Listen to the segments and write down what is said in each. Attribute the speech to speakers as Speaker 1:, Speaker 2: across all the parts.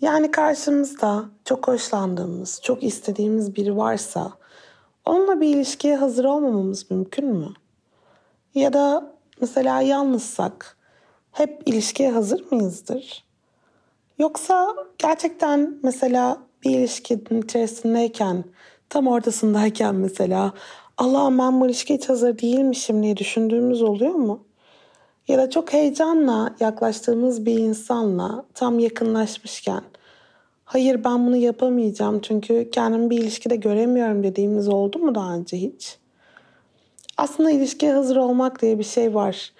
Speaker 1: Yani karşımızda çok hoşlandığımız, çok istediğimiz biri varsa onunla bir ilişkiye hazır olmamamız mümkün mü? Ya da mesela yalnızsak hep ilişkiye hazır mıyızdır? Yoksa gerçekten mesela bir ilişkinin içerisindeyken, tam ortasındayken mesela Allah'ım ben bu ilişkiye hiç hazır değilmişim diye düşündüğümüz oluyor mu? Ya da çok heyecanla yaklaştığımız bir insanla tam yakınlaşmışken hayır ben bunu yapamayacağım çünkü kendimi bir ilişkide göremiyorum dediğimiz oldu mu daha önce hiç? Aslında ilişkiye hazır olmak diye bir şey var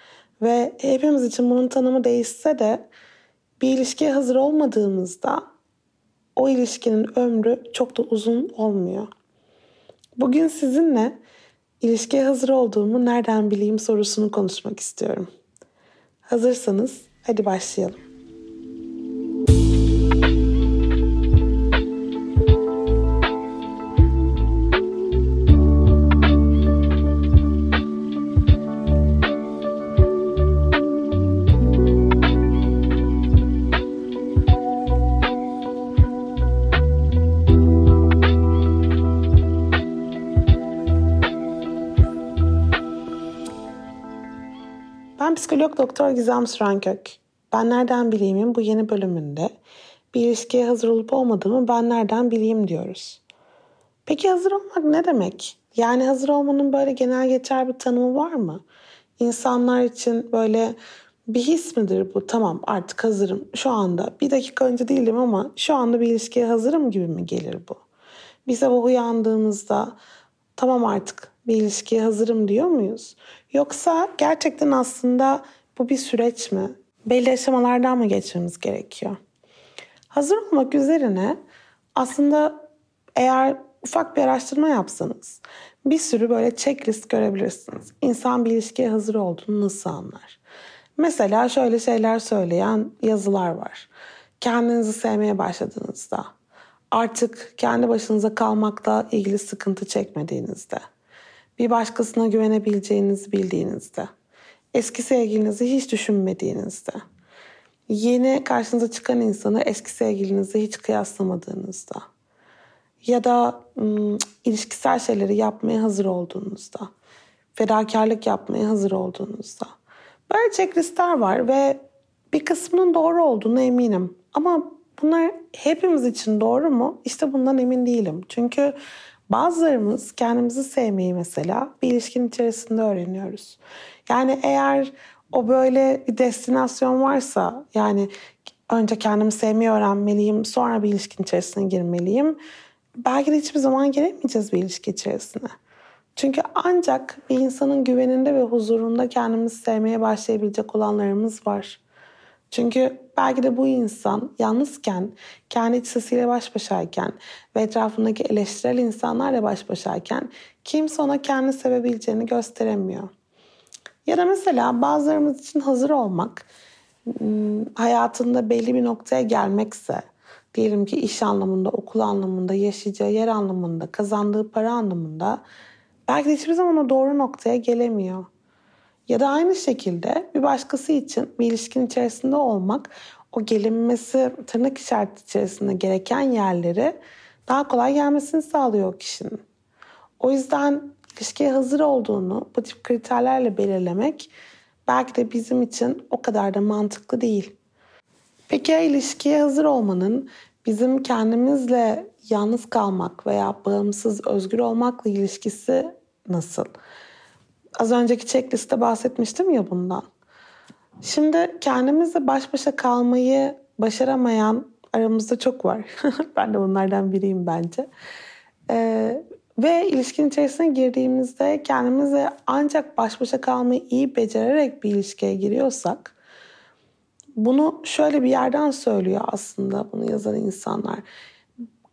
Speaker 1: ve hepimiz için bunun tanımı değişse de bir ilişkiye hazır olmadığımızda o ilişkinin ömrü çok da uzun olmuyor. Bugün sizinle ilişkiye hazır olduğumu nereden bileyim sorusunu konuşmak istiyorum. Hazırsanız hadi başlayalım. Ben psikolog doktor Gizem Sürenkök. Ben nereden bileyim'in bu yeni bölümünde bir ilişkiye hazır olup olmadığımı ben nereden bileyim diyoruz. Peki hazır olmak ne demek? Yani hazır olmanın böyle genel geçer bir tanımı var mı? İnsanlar için böyle bir his midir bu? Tamam artık hazırım. Şu anda bir dakika önce değilim ama şu anda bir ilişkiye hazırım gibi mi gelir bu? Bir sabah uyandığımızda tamam artık bir ilişkiye hazırım diyor muyuz? Yoksa gerçekten aslında bu bir süreç mi? Belli aşamalardan mı geçmemiz gerekiyor? Hazır olmak üzerine aslında eğer ufak bir araştırma yapsanız bir sürü böyle checklist görebilirsiniz. İnsan bir ilişkiye hazır olduğunu nasıl anlar? Mesela şöyle şeyler söyleyen yazılar var. Kendinizi sevmeye başladığınızda, artık kendi başınıza kalmakla ilgili sıkıntı çekmediğinizde, bir başkasına güvenebileceğinizi bildiğinizde, eski sevgilinizi hiç düşünmediğinizde, yeni karşınıza çıkan insanı eski sevgilinizi hiç kıyaslamadığınızda ya da ım, ilişkisel şeyleri yapmaya hazır olduğunuzda, fedakarlık yapmaya hazır olduğunuzda. Böyle checklistler var ve bir kısmının doğru olduğunu eminim. Ama bunlar hepimiz için doğru mu? İşte bundan emin değilim. Çünkü bazılarımız kendimizi sevmeyi mesela bir ilişkinin içerisinde öğreniyoruz. Yani eğer o böyle bir destinasyon varsa yani önce kendimi sevmeyi öğrenmeliyim sonra bir ilişkin içerisine girmeliyim. Belki de hiçbir zaman giremeyeceğiz bir ilişki içerisine. Çünkü ancak bir insanın güveninde ve huzurunda kendimizi sevmeye başlayabilecek olanlarımız var. Çünkü belki de bu insan yalnızken, kendi iç sesiyle baş başayken ve etrafındaki eleştirel insanlarla baş başayken kimse ona kendini sevebileceğini gösteremiyor. Ya da mesela bazılarımız için hazır olmak hayatında belli bir noktaya gelmekse, diyelim ki iş anlamında, okul anlamında, yaşayacağı yer anlamında, kazandığı para anlamında belki de hiçbir zaman o doğru noktaya gelemiyor. Ya da aynı şekilde bir başkası için bir ilişkin içerisinde olmak o gelinmesi tırnak işareti içerisinde gereken yerleri daha kolay gelmesini sağlıyor o kişinin. O yüzden ilişkiye hazır olduğunu bu tip kriterlerle belirlemek belki de bizim için o kadar da mantıklı değil. Peki ya ilişkiye hazır olmanın bizim kendimizle yalnız kalmak veya bağımsız, özgür olmakla ilişkisi nasıl? Az önceki checkliste bahsetmiştim ya bundan. Şimdi kendimizle baş başa kalmayı başaramayan aramızda çok var. ben de bunlardan biriyim bence. Ee, ve ilişkin içerisine girdiğimizde kendimizle ancak baş başa kalmayı iyi becererek bir ilişkiye giriyorsak bunu şöyle bir yerden söylüyor aslında bunu yazan insanlar.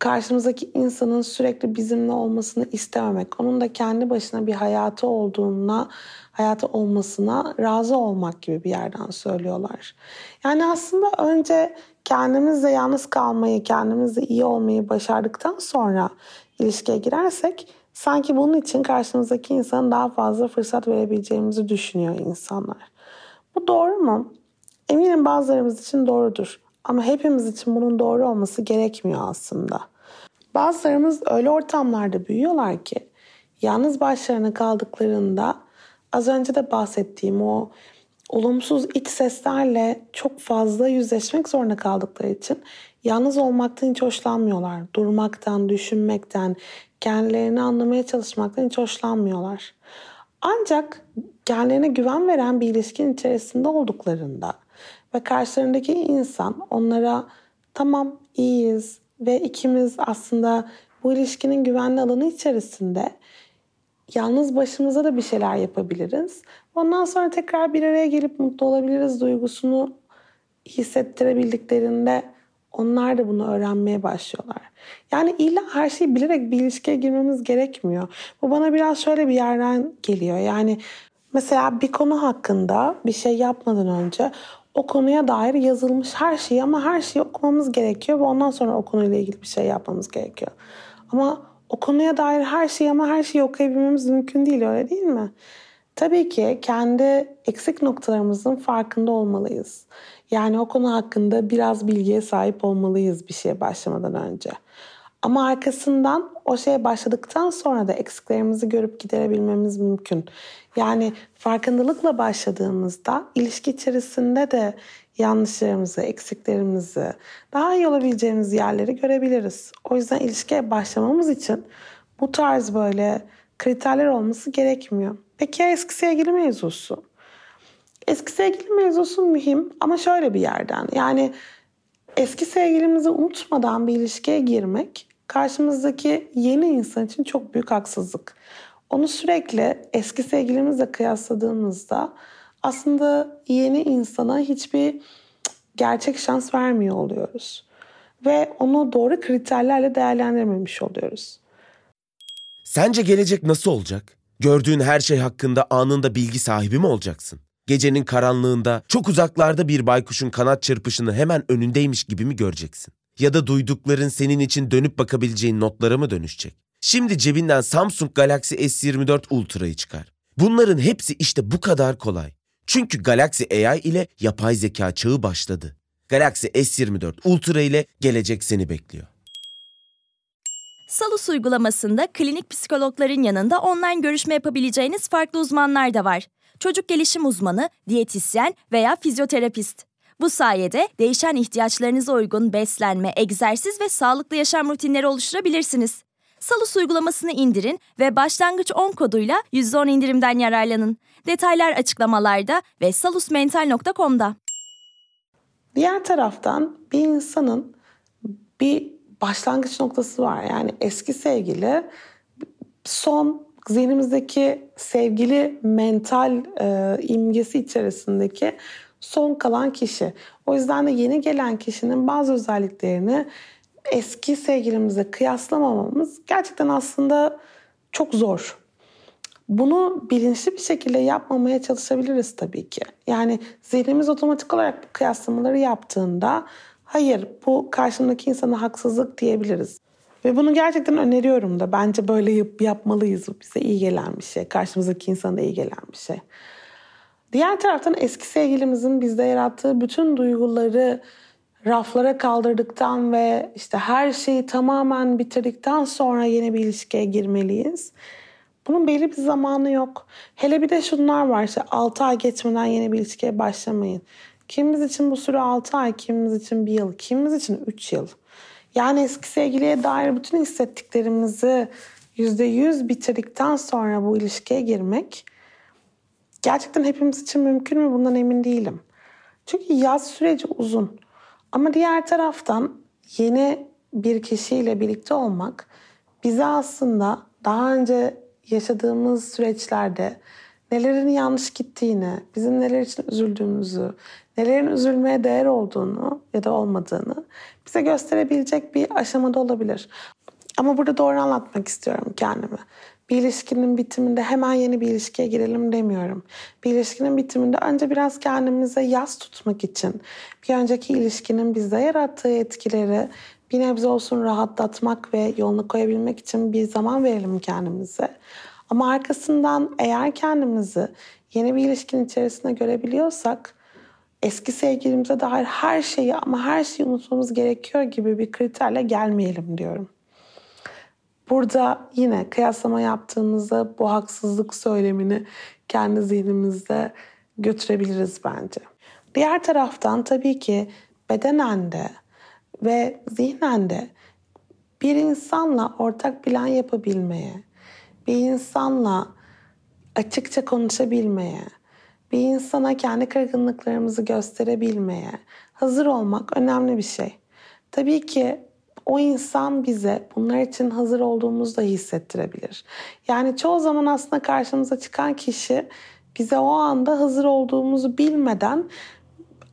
Speaker 1: Karşımızdaki insanın sürekli bizimle olmasını istememek, onun da kendi başına bir hayatı olduğuna, hayatı olmasına razı olmak gibi bir yerden söylüyorlar. Yani aslında önce kendimizle yalnız kalmayı, kendimizle iyi olmayı başardıktan sonra ilişkiye girersek sanki bunun için karşımızdaki insanın daha fazla fırsat verebileceğimizi düşünüyor insanlar. Bu doğru mu? Eminim bazılarımız için doğrudur. Ama hepimiz için bunun doğru olması gerekmiyor aslında. Bazılarımız öyle ortamlarda büyüyorlar ki yalnız başlarına kaldıklarında az önce de bahsettiğim o olumsuz iç seslerle çok fazla yüzleşmek zorunda kaldıkları için yalnız olmaktan hiç hoşlanmıyorlar. Durmaktan, düşünmekten, kendilerini anlamaya çalışmaktan hiç hoşlanmıyorlar. Ancak kendilerine güven veren bir ilişkin içerisinde olduklarında ve karşılarındaki insan onlara tamam iyiyiz ve ikimiz aslında bu ilişkinin güvenli alanı içerisinde yalnız başımıza da bir şeyler yapabiliriz. Ondan sonra tekrar bir araya gelip mutlu olabiliriz duygusunu hissettirebildiklerinde onlar da bunu öğrenmeye başlıyorlar. Yani illa her şeyi bilerek bir ilişkiye girmemiz gerekmiyor. Bu bana biraz şöyle bir yerden geliyor. Yani mesela bir konu hakkında bir şey yapmadan önce o konuya dair yazılmış her şeyi ama her şeyi okumamız gerekiyor ve ondan sonra o konuyla ilgili bir şey yapmamız gerekiyor. Ama o konuya dair her şeyi ama her şeyi okuyabilmemiz mümkün değil öyle değil mi? Tabii ki kendi eksik noktalarımızın farkında olmalıyız. Yani o konu hakkında biraz bilgiye sahip olmalıyız bir şeye başlamadan önce. Ama arkasından o şeye başladıktan sonra da eksiklerimizi görüp giderebilmemiz mümkün. Yani farkındalıkla başladığımızda ilişki içerisinde de yanlışlarımızı, eksiklerimizi, daha iyi olabileceğimiz yerleri görebiliriz. O yüzden ilişkiye başlamamız için bu tarz böyle kriterler olması gerekmiyor. Peki ya eski sevgili mevzusu? Eski sevgili mevzusu mühim ama şöyle bir yerden. Yani eski sevgilimizi unutmadan bir ilişkiye girmek karşımızdaki yeni insan için çok büyük haksızlık. Onu sürekli eski sevgilimizle kıyasladığımızda aslında yeni insana hiçbir gerçek şans vermiyor oluyoruz. Ve onu doğru kriterlerle değerlendirmemiş oluyoruz.
Speaker 2: Sence gelecek nasıl olacak? Gördüğün her şey hakkında anında bilgi sahibi mi olacaksın? Gecenin karanlığında çok uzaklarda bir baykuşun kanat çırpışını hemen önündeymiş gibi mi göreceksin? Ya da duydukların senin için dönüp bakabileceğin notlara mı dönüşecek? Şimdi cebinden Samsung Galaxy S24 Ultra'yı çıkar. Bunların hepsi işte bu kadar kolay. Çünkü Galaxy AI ile yapay zeka çağı başladı. Galaxy S24 Ultra ile gelecek seni bekliyor.
Speaker 3: Salus uygulamasında klinik psikologların yanında online görüşme yapabileceğiniz farklı uzmanlar da var. Çocuk gelişim uzmanı, diyetisyen veya fizyoterapist. Bu sayede değişen ihtiyaçlarınıza uygun beslenme, egzersiz ve sağlıklı yaşam rutinleri oluşturabilirsiniz. Salus uygulamasını indirin ve başlangıç 10 koduyla %10 indirimden yararlanın. Detaylar açıklamalarda ve salusmental.com'da.
Speaker 1: Diğer taraftan bir insanın bir başlangıç noktası var. Yani eski sevgili son zihnimizdeki sevgili mental e, imgesi içerisindeki son kalan kişi. O yüzden de yeni gelen kişinin bazı özelliklerini eski sevgilimize kıyaslamamamız gerçekten aslında çok zor. Bunu bilinçli bir şekilde yapmamaya çalışabiliriz tabii ki. Yani zihnimiz otomatik olarak kıyaslamaları yaptığında hayır bu karşımdaki insana haksızlık diyebiliriz. Ve bunu gerçekten öneriyorum da. Bence böyle yap, yapmalıyız. Bize iyi gelen bir şey. Karşımızdaki insana iyi gelen bir şey. Diğer taraftan eski sevgilimizin bizde yarattığı bütün duyguları raflara kaldırdıktan ve işte her şeyi tamamen bitirdikten sonra yeni bir ilişkiye girmeliyiz. Bunun belli bir zamanı yok. Hele bir de şunlar var işte 6 ay geçmeden yeni bir ilişkiye başlamayın. Kimimiz için bu süre 6 ay, kimimiz için 1 yıl, kimimiz için 3 yıl. Yani eski sevgiliye dair bütün hissettiklerimizi %100 bitirdikten sonra bu ilişkiye girmek Gerçekten hepimiz için mümkün mü bundan emin değilim. Çünkü yaz süreci uzun. Ama diğer taraftan yeni bir kişiyle birlikte olmak bize aslında daha önce yaşadığımız süreçlerde nelerin yanlış gittiğini, bizim neler için üzüldüğümüzü, nelerin üzülmeye değer olduğunu ya da olmadığını bize gösterebilecek bir aşamada olabilir. Ama burada doğru anlatmak istiyorum kendimi. Bir ilişkinin bitiminde hemen yeni bir ilişkiye girelim demiyorum. Bir ilişkinin bitiminde önce biraz kendimize yas tutmak için bir önceki ilişkinin bize yarattığı etkileri bir nebze olsun rahatlatmak ve yolunu koyabilmek için bir zaman verelim kendimize. Ama arkasından eğer kendimizi yeni bir ilişkinin içerisinde görebiliyorsak eski sevgilimize dair her şeyi ama her şeyi unutmamız gerekiyor gibi bir kriterle gelmeyelim diyorum. Burada yine kıyaslama yaptığımızda bu haksızlık söylemini kendi zihnimizde götürebiliriz bence. Diğer taraftan tabii ki bedenen de ve zihnen de bir insanla ortak plan yapabilmeye, bir insanla açıkça konuşabilmeye, bir insana kendi kırgınlıklarımızı gösterebilmeye hazır olmak önemli bir şey. Tabii ki o insan bize bunlar için hazır olduğumuzu da hissettirebilir. Yani çoğu zaman aslında karşımıza çıkan kişi bize o anda hazır olduğumuzu bilmeden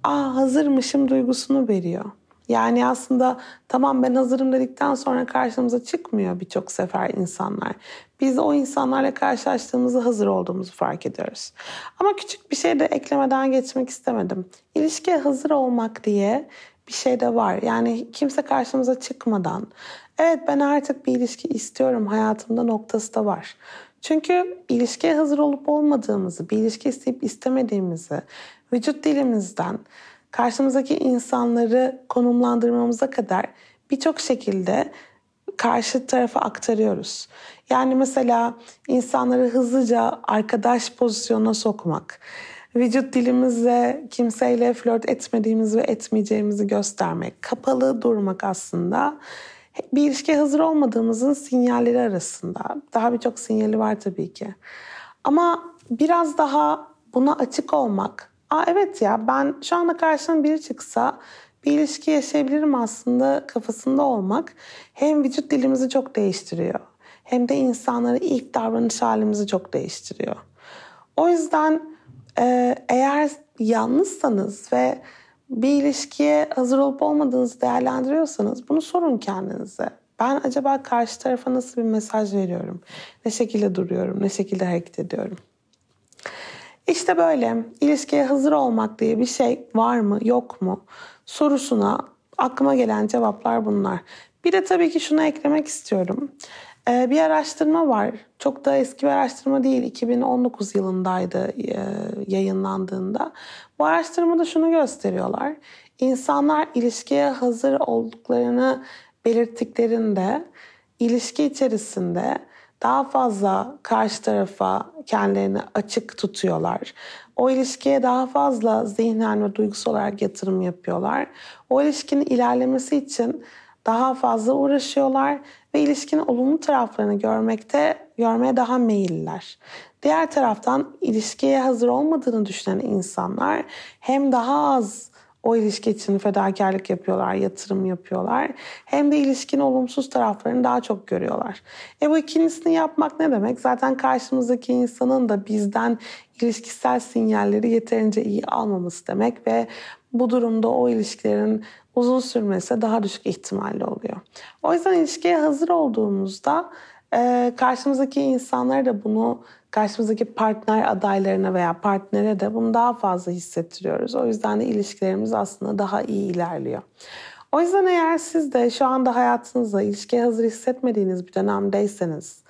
Speaker 1: ah hazırmışım duygusunu veriyor. Yani aslında tamam ben hazırım dedikten sonra karşımıza çıkmıyor birçok sefer insanlar. Biz o insanlarla karşılaştığımızda hazır olduğumuzu fark ediyoruz. Ama küçük bir şey de eklemeden geçmek istemedim. İlişkiye hazır olmak diye bir şey de var. Yani kimse karşımıza çıkmadan evet ben artık bir ilişki istiyorum hayatımda noktası da var. Çünkü ilişkiye hazır olup olmadığımızı, bir ilişki isteyip istemediğimizi vücut dilimizden karşımızdaki insanları konumlandırmamıza kadar birçok şekilde karşı tarafa aktarıyoruz. Yani mesela insanları hızlıca arkadaş pozisyonuna sokmak, vücut dilimizle kimseyle flört etmediğimizi ve etmeyeceğimizi göstermek, kapalı durmak aslında bir ilişkiye hazır olmadığımızın sinyalleri arasında. Daha birçok sinyali var tabii ki. Ama biraz daha buna açık olmak. Aa evet ya ben şu anda karşıma biri çıksa bir ilişki yaşayabilirim aslında kafasında olmak hem vücut dilimizi çok değiştiriyor hem de insanlara ilk davranış halimizi çok değiştiriyor. O yüzden e, eğer yalnızsanız ve bir ilişkiye hazır olup olmadığınızı değerlendiriyorsanız bunu sorun kendinize. Ben acaba karşı tarafa nasıl bir mesaj veriyorum? Ne şekilde duruyorum? Ne şekilde hareket ediyorum? İşte böyle ilişkiye hazır olmak diye bir şey var mı yok mu sorusuna aklıma gelen cevaplar bunlar. Bir de tabii ki şunu eklemek istiyorum. Ee, bir araştırma var. Çok da eski bir araştırma değil. 2019 yılındaydı e, yayınlandığında. Bu araştırmada şunu gösteriyorlar. İnsanlar ilişkiye hazır olduklarını belirttiklerinde ilişki içerisinde daha fazla karşı tarafa kendilerini açık tutuyorlar. O ilişkiye daha fazla zihnen ve duygusal olarak yatırım yapıyorlar. O ilişkinin ilerlemesi için daha fazla uğraşıyorlar ve ilişkinin olumlu taraflarını görmekte görmeye daha meyilliler. Diğer taraftan ilişkiye hazır olmadığını düşünen insanlar hem daha az o ilişki için fedakarlık yapıyorlar, yatırım yapıyorlar. Hem de ilişkinin olumsuz taraflarını daha çok görüyorlar. E bu ikincisini yapmak ne demek? Zaten karşımızdaki insanın da bizden ilişkisel sinyalleri yeterince iyi almaması demek ve bu durumda o ilişkilerin uzun sürmesi daha düşük ihtimalli oluyor. O yüzden ilişkiye hazır olduğumuzda e, karşımızdaki insanlara da bunu karşımızdaki partner adaylarına veya partnere de bunu daha fazla hissettiriyoruz. O yüzden de ilişkilerimiz aslında daha iyi ilerliyor. O yüzden eğer siz de şu anda hayatınızda ilişkiye hazır hissetmediğiniz bir dönemdeyseniz,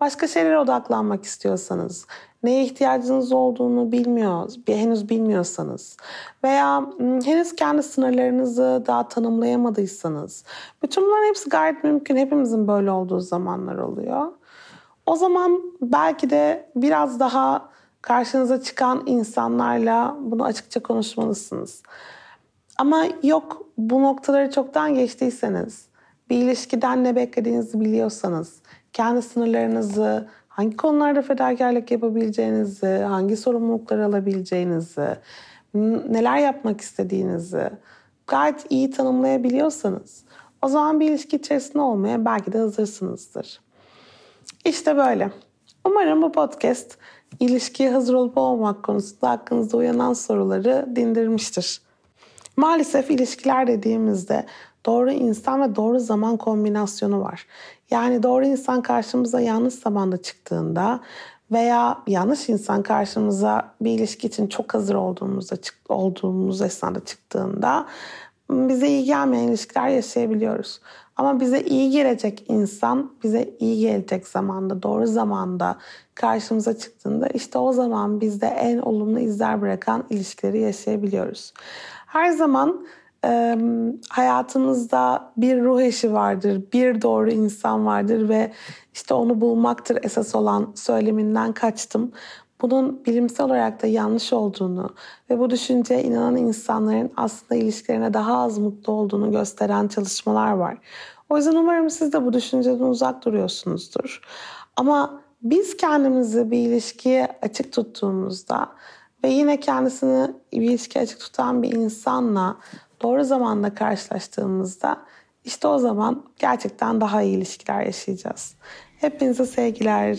Speaker 1: başka şeylere odaklanmak istiyorsanız, neye ihtiyacınız olduğunu bilmiyor, henüz bilmiyorsanız veya henüz kendi sınırlarınızı daha tanımlayamadıysanız, bütün bunların hepsi gayet mümkün. Hepimizin böyle olduğu zamanlar oluyor. O zaman belki de biraz daha karşınıza çıkan insanlarla bunu açıkça konuşmalısınız. Ama yok bu noktaları çoktan geçtiyseniz bir ilişkiden ne beklediğinizi biliyorsanız, kendi sınırlarınızı, hangi konularda fedakarlık yapabileceğinizi, hangi sorumlulukları alabileceğinizi, neler yapmak istediğinizi gayet iyi tanımlayabiliyorsanız o zaman bir ilişki içerisinde olmaya belki de hazırsınızdır. İşte böyle. Umarım bu podcast ilişkiye hazır olup olmak konusunda aklınızda uyanan soruları dindirmiştir. Maalesef ilişkiler dediğimizde doğru insan ve doğru zaman kombinasyonu var. Yani doğru insan karşımıza yanlış zamanda çıktığında veya yanlış insan karşımıza bir ilişki için çok hazır olduğumuzda olduğumuz esnada çıktığında bize iyi gelmeyen ilişkiler yaşayabiliyoruz. Ama bize iyi gelecek insan bize iyi gelecek zamanda, doğru zamanda karşımıza çıktığında işte o zaman bizde en olumlu izler bırakan ilişkileri yaşayabiliyoruz. Her zaman e, hayatımızda bir ruh eşi vardır, bir doğru insan vardır ve işte onu bulmaktır esas olan söyleminden kaçtım. Bunun bilimsel olarak da yanlış olduğunu ve bu düşünceye inanan insanların aslında ilişkilerine daha az mutlu olduğunu gösteren çalışmalar var. O yüzden umarım siz de bu düşünceden uzak duruyorsunuzdur. Ama biz kendimizi bir ilişkiye açık tuttuğumuzda ve yine kendisini bir ilişkiye açık tutan bir insanla doğru zamanda karşılaştığımızda işte o zaman gerçekten daha iyi ilişkiler yaşayacağız. Hepinize sevgiler.